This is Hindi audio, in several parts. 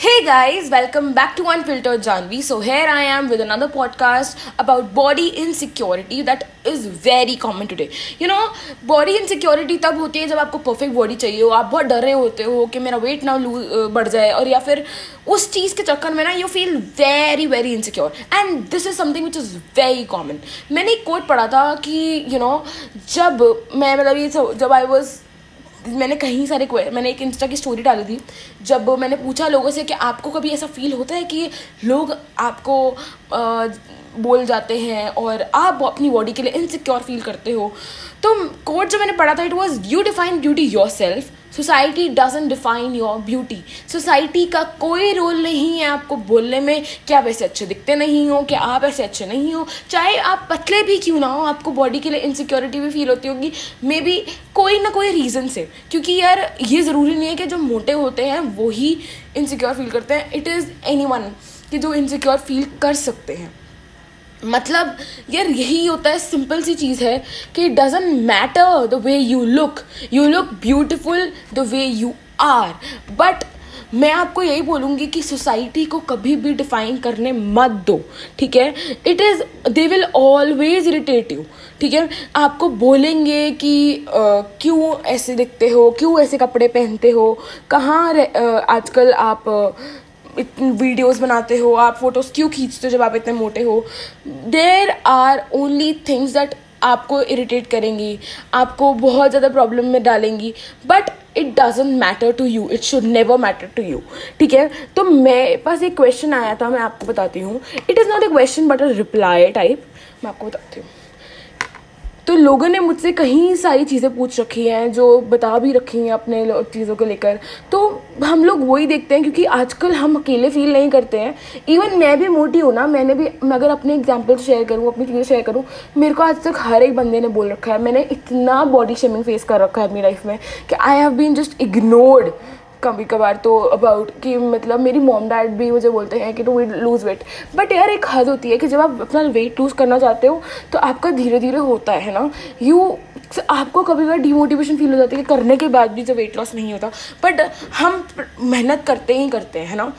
Hey guys, welcome back to Unfiltered Janvi. So here I am with another podcast about body insecurity that is very common today. You know, body insecurity तब होती है जब आपको perfect body चाहिए हो आप बहुत डर रहे होते हो कि मेरा weight ना बढ़ जाए और या फिर उस चीज़ के चक्कर में ना you feel very very insecure and this is something which is very common मैंने एक कोट पढ़ा था कि यू you नो know, जब मैं मतलब ये जब आई वॉज़ मैंने कहीं सारे मैंने एक इंस्टा की स्टोरी डाली थी जब मैंने पूछा लोगों से कि आपको कभी ऐसा फील होता है कि लोग आपको आ, बोल जाते हैं और आप अपनी बॉडी के लिए इनसिक्योर फील करते हो? तो कोर्ट जो मैंने पढ़ा था it was you define duty yourself society doesn't define your beauty society का कोई रोल नहीं है आपको बोलने में कि आप ऐसे अच्छे दिखते नहीं हो, कि आप ऐसे अच्छे नहीं हो। चाहे आप पतले भी क्यों ना हो, आपको बॉडी के लिए इनसिक्योरिटी भी फील होती होगी। मे बी कोई ना कोई रीज़न से। क्योंकि यार, ये ज़रूरी नहीं है कि जो मोटे होते हैं, वो ही इनसिक्योर फील करते हैं। इट इज़ एनी वन कि जो इनसिक्योर फील कर सकते हैं। मतलब यार, यही होता है सिंपल सी चीज़ है कि it doesn't matter the way you look you look beautiful the way you are but मैं आपको यही बोलूँगी कि सोसाइटी को कभी भी डिफाइन करने मत दो, ठीक है? It is they will always irritate you ठीक है? आपको बोलेंगे कि क्यों ऐसे दिखते हो, क्यों ऐसे कपड़े पहनते हो? कहाँ आजकल आप वीडियोस बनाते हो, आप फ़ोटोज़ क्यों खींचते हो जब आप इतने मोटे हो? There are only things that आपको इरिटेट करेंगी, आपको बहुत ज़्यादा प्रॉब्लम में डालेंगी but it doesn't matter to you it should never matter to you ठीक है? तो मेरे पास एक क्वेश्चन आया था, मैं आपको बताती हूँ। It is not a question but a reply type मैं आपको बताती हूँ। तो लोगों ने मुझसे कहीं सारी चीज़ें पूछ रखी हैं, जो बता भी रखी हैं अपने चीज़ों को लेकर। तो हम लोग वही देखते हैं, क्योंकि आजकल हम अकेले फील नहीं करते हैं। इवन मैं भी मोटी हूँ ना, मैंने भी, मैं अगर अपने एग्ज़ाम्पल शेयर करूँ, अपनी चीज़ें शेयर करूँ, मेरे को आज तक हर एक बंदे ने बोल रखा है। मैंने इतना बॉडी शेमिंग फेस कर रखा है अपनी लाइफ में, कि I have been just ignored कभी कभार तो अबाउट कि मतलब मेरी मॉम डैड भी मुझे बोलते हैं कि to we lose weight but यार एक हद होती है कि जब आप अपना वेट लूज़ करना चाहते हो तो आपका धीरे धीरे होता है ना? यू आपको कभी कभी डिमोटिवेशन फील हो जाती है कि करने के बाद भी जो वेट लॉस नहीं होता. बट हम मेहनत करते ही करते हैं ना?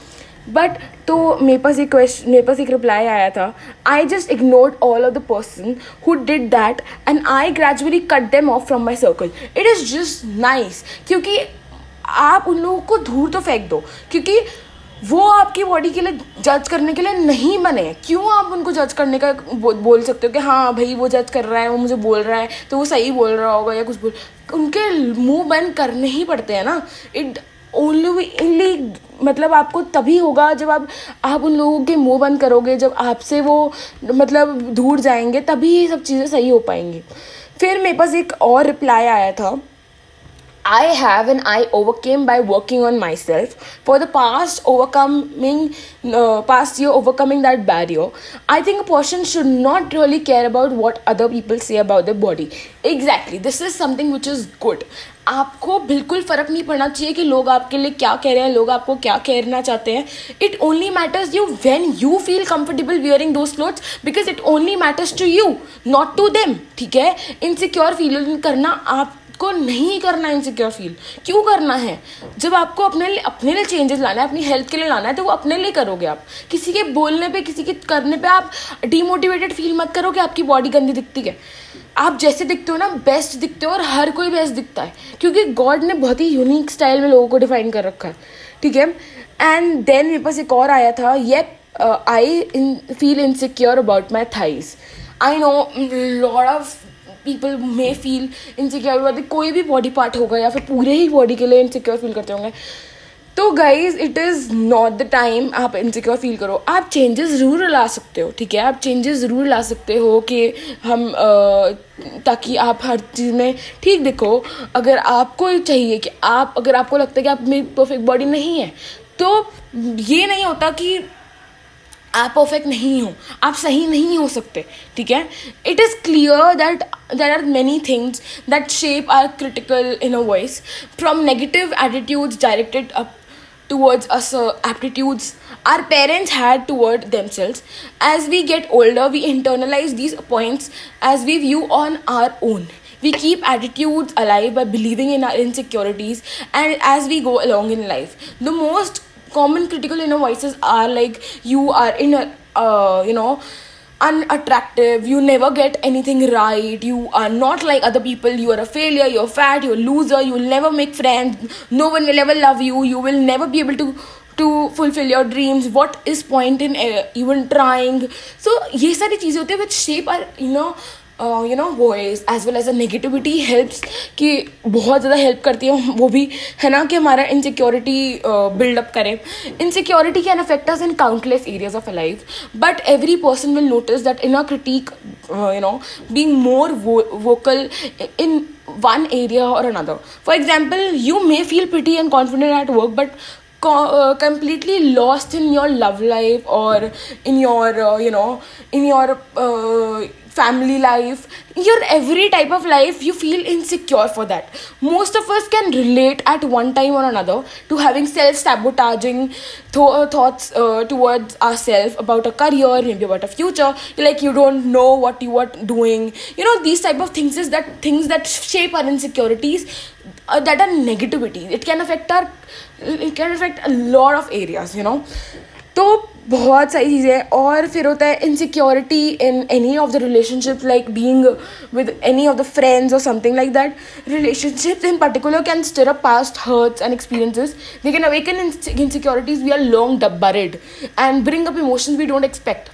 बट तो मेरे पास एक क्वेश्चन मेरे पास एक रिप्लाई आया था. I just ignored all of the person who did that and I gradually cut them off from my circle it is just nice क्योंकि आप उन लोगों को दूर तो फेंक दो, क्योंकि वो आपकी बॉडी के लिए जज करने के लिए नहीं बने क्यों आप उनको जज करने का बोल सकते हो कि हाँ भाई वो जज कर रहा है, वो मुझे बोल रहा है तो वो सही बोल रहा होगा या कुछ बोल, उनके मुँह बंद करने ही पड़ते हैं ना। इट ओनली इनली मतलब आपको तभी होगा जब आप आप उन लोगों के मुँह बंद करोगे, जब आपसे वो मतलब दूर जाएँगे, तभी ये सब चीज़ें सही हो पाएँगी। फिर मेरे पास एक और रिप्लाई आया था। I have and I overcame by working on myself. For the past overcoming, uh, past year overcoming that barrier, I think a person should not really care about what other people say about their body. Exactly, this is something which is good. आपको बिल्कुल फ़र्क नहीं पड़ना चाहिए कि लोग आपके लिए क्या कह रहे हैं लोग आपको क्या कहना चाहते हैं it only matters you when you feel comfortable wearing those clothes because it only matters to you not to them ठीक है इनसिक्योर फील करना आप आपको नहीं करना इनसिक्योर फील क्यों करना है? जब आपको अपने लिए अपने लिए चेंजेस लाना है, अपनी हेल्थ के लिए लाना है तो वो अपने लिए करोगे आप। किसी के बोलने पे, किसी के करने पे आप डिमोटिवेटेड फील मत करो कि आपकी बॉडी गंदी दिखती है। आप जैसे दिखते हो ना बेस्ट दिखते हो और हर कोई बेस्ट दिखता है। क्योंकि गॉड ने बहुत ही यूनिक स्टाइल में लोगों को डिफाइन कर रखा है। ठीक है? एंड देन मेरे पास एक और आया था। ये I feel insecure about my thighs I know lot of people may feel insecure कोई भी बॉडी पार्ट होगा या फिर पूरे ही बॉडी के लिए इनसिक्योर फील करते होंगे। तो guys it is not the time आप इनसिक्योर फील करो। आप चेंजेस ज़रूर ला सकते हो, ठीक है? आप चेंजेस ज़रूर ला सकते हो कि हम ताकि आप हर चीज़ में, ठीक दिखो, अगर आपको चाहिए कि आप, अगर आपको लगता है कि आप मेरी परफेक्ट बॉडी नहीं है तो ये नहीं होता कि आप परफेक्ट नहीं हो। आप सही नहीं हो सकते, ठीक है? It is clear that there are many things that shape our critical inner voice from negative attitudes directed up towards us attitudes our parents had toward themselves as we get older we internalise these points as we view on our own we keep attitudes alive by believing in our insecurities and as we go along in life the most common critical inner voices are like you are in a uh, you know unattractive you never get anything right you are not like other people you are a failure you're fat you're a loser you will never make friends no one will ever love you you will never be able to to fulfill your dreams what is point in uh, even trying so ये सारी चीज़ें होती है which shape our you know you know voice as well as a negativity helps कि बहुत ज़्यादा हेल्प करती है वो भी है ना कि हमारा इनसिक्योरिटी बिल्डअप करें insecurity can affect us in countless areas of a life but every person will notice that inner critic you know being more vocal in one area or another. For example, you may feel pretty and confident at work, but uh, completely lost in your love life or in your uh, you know in your uh, family life. Your every type of life you feel insecure for that. Most of us can relate at one time or another to having self-sabotaging th- uh, thoughts uh, towards ourselves about a career maybe about a future. Like you don't know what you are doing. You know these type of things is that things that shape our insecurities uh, that are negativity. It can affect our it can affect lot of areas you know तो बहुत सारी चीज़ें और फिर होता है insecurity in any of the relationship like being with any of the friends और something like that relationship in particular can stir up past hurts and experiences they can awaken insecurities we are long buried and bring up emotions we don't expect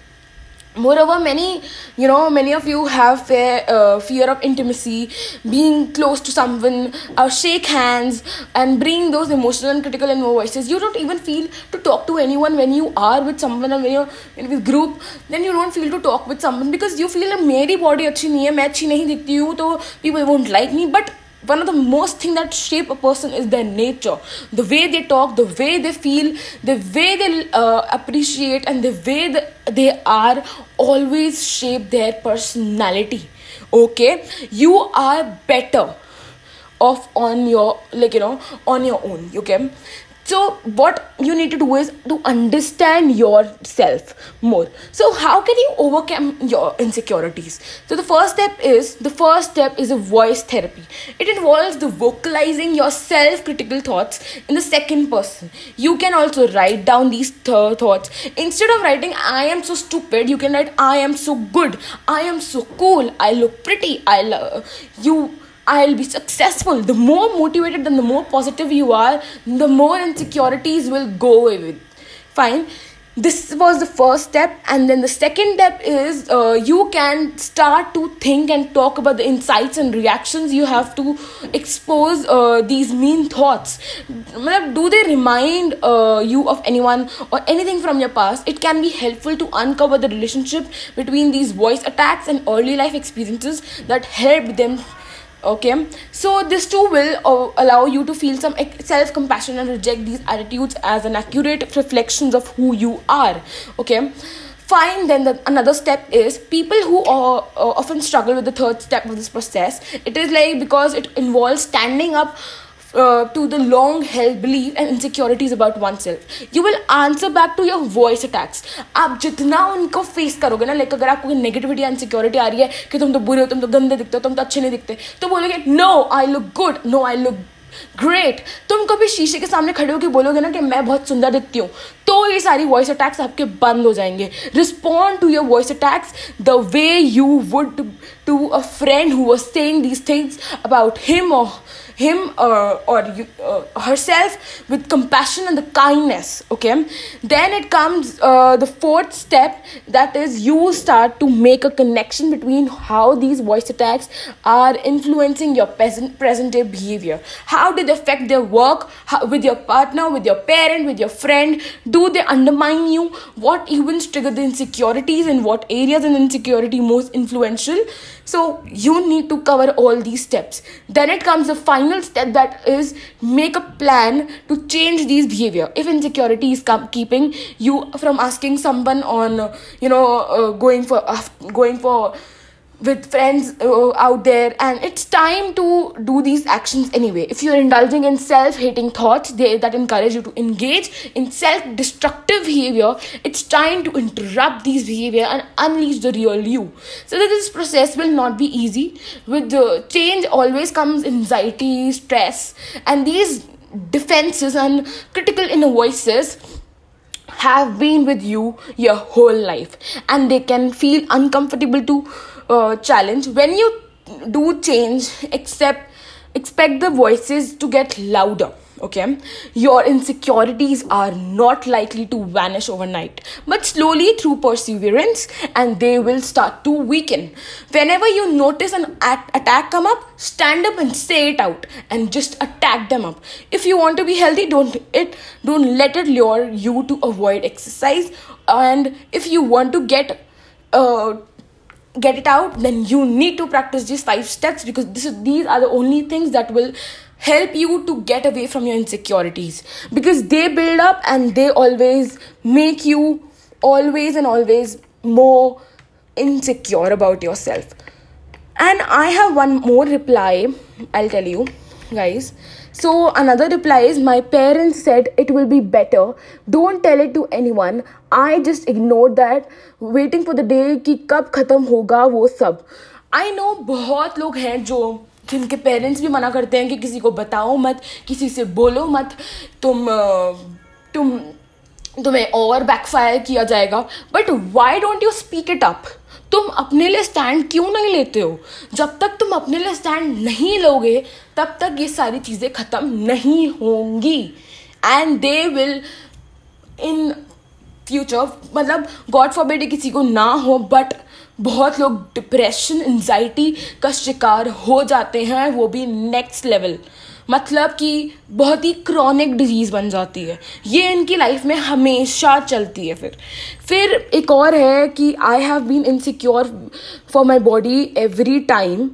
moreover many you know many of you have fear, uh, fear of intimacy being close to someone or shake hands and bring those emotional and critical and voices you don't even feel to talk to anyone when you are with someone and when you're in with group then you don't feel to talk with someone because you feel मेरी बॉडी अच्छी नहीं है मैं अच्छी नहीं दिखती हूँ तो people won't like me but one of the most thing that shape a person is their nature. The way they talk the way they feel the way they uh, appreciate and the way the, they are always shape their personality. Okay? You are better off on your like you know on your own. Okay so what you need to do is to understand yourself more. So how can you overcome your insecurities? So the first step is the first step is a voice therapy. It involves the vocalizing your self critical thoughts in the second person. You can also write down these th- thoughts. Instead of writing i am so stupid you can write i am so good i am so cool i look pretty i love you I'll be successful. The more motivated and the more positive you are, the more insecurities will go away with. Fine. This was the first step, and then the second step is uh, you can start to think and talk about the insights and reactions you have to expose uh, these mean thoughts. Do they remind uh, you of anyone or anything from your past? It can be helpful to uncover the relationship between these voice attacks and early life experiences that helped them okay? So this too will uh, allow you to feel some self compassion and reject these attitudes as an accurate reflections of who you are. Okay? Fine then the, another step is people who uh, uh, often struggle with the third step of this process. It is like because it involves standing up to the long held belief and insecurities about oneself. You will answer back to your voice attacks. आप जितना उनको फेस करोगे ना लाइक अगर आपको नेगेटिविटी इनसिक्योरिटी आ रही है कि तुम तो बुरे हो, तुम तो गंदे दिखते हो, तुम तो अच्छे नहीं दिखते तो बोलोगे no I look good no I look great तुम कभी शीशे के सामने खड़े होकर बोलोगे ना कि मैं बहुत सुंदर दिखती हूँ तो ये सारी वॉइस अटैक्स आपके बंद हो जाएँगे। Respond to your voice attacks the way you would to a friend who was saying these things about him और him uh, or you, uh, herself with compassion and the kindness okay? Then it comes uh, the fourth step that is you start to make a connection between how these voice attacks are influencing your present present day behavior. How do they affect their work how, with your partner with your parent with your friend? Do they undermine you? What events trigger the insecurities and what areas in insecurity most influential? So you need to cover all these steps. Then it comes the final final step that is make a plan to change these behavior. If insecurity is keeping you from asking someone on you know uh, going for uh, going for with friends uh, out there and it's time to do these actions anyway. If you're indulging in self-hating thoughts they, that encourage you to engage in self-destructive behavior it's time to interrupt these behavior and unleash the real you. So that this process will not be easy. With the change always comes anxiety stress and these defenses and critical inner voices have been with you your whole life. And they can feel uncomfortable to uh, challenge when you do change except expect the voices to get louder okay? Your insecurities are not likely to vanish overnight but slowly through perseverance and they will start to weaken. Whenever you notice an attack come up stand up and say it out and just attack them up. If you want to be healthy don't it don't let it lure you to avoid exercise and if you want to get uh get it out then you need to practice these five steps because this is, these are the only things that will help you to get away from your insecurities because they build up and they always make you always and always more insecure about yourself. And I have one more reply, I'll tell you guys. So, another reply is My parents said it will be better. Don't tell it to anyone. I just ignored that, waiting for the day कि कब खत्म होगा वो सब आई नो बहुत लोग हैं जो जिनके पेरेंट्स भी मना करते हैं कि किसी को बताओ मत किसी से बोलो मत तुम तुम तुम्हें और बैकफायर किया जाएगा but why don't you speak it up तुम अपने लिए स्टैंड क्यों नहीं लेते हो? जब तक तुम अपने लिए स्टैंड नहीं लोगे, तब तक ये सारी चीज़ें ख़त्म नहीं होंगी। And they will in future मतलब गॉड फॉर बेटे किसी को ना हो बट बहुत लोग डिप्रेशन एनजाइटी का शिकार हो जाते हैं, वो भी नेक्स्ट लेवल मतलब कि बहुत ही क्रॉनिक डिज़ीज़ बन जाती है। ये इनकी लाइफ में हमेशा चलती है फिर। फिर एक और है कि I have been insecure for my body every time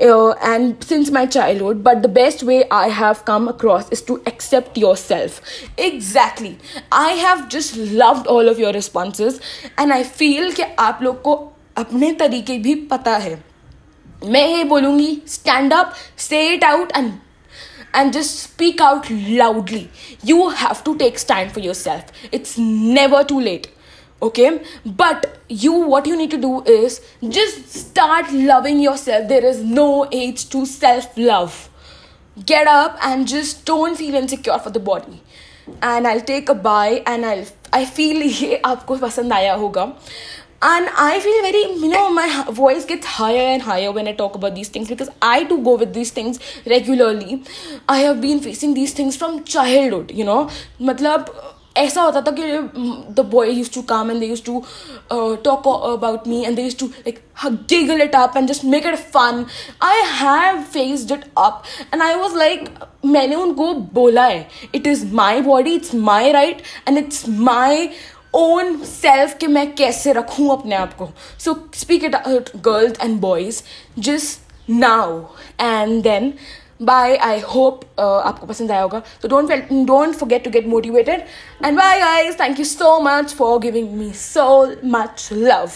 and since my childhood but the best way I have come across is to accept yourself exactly I have just loved all of your responses and I feel कि आप लोग को अपने तरीके भी पता है। मैं ये बोलूँगी stand up say it out and and just speak out loudly. You have to take stand for yourself. It's never too late. Okay? But you, what you need to do is just start loving yourself. There is no age to self love. Get up and just don't feel insecure for the body. And I'll take a bye and I'll I feel ये आपको पसंद आया होगा and i feel very you know my voice gets higher and higher when i talk about these things because i do go with these things regularly i have been facing these things from childhood you know मतलब ऐसा होता था कि the boy use to come and they use to talk about me and they use to like giggle it up and just make it fun i have faced it up and i was like मैंने उनको बोला है it is my body it's my right and it's my own self कि मैं कैसे रखूँ अपने आप को। So speak it girls and boys जिस now and then bye I hope आपको पसंद आया होगा। तो don't don't forget to get motivated and bye guys thank you so much for giving me so much love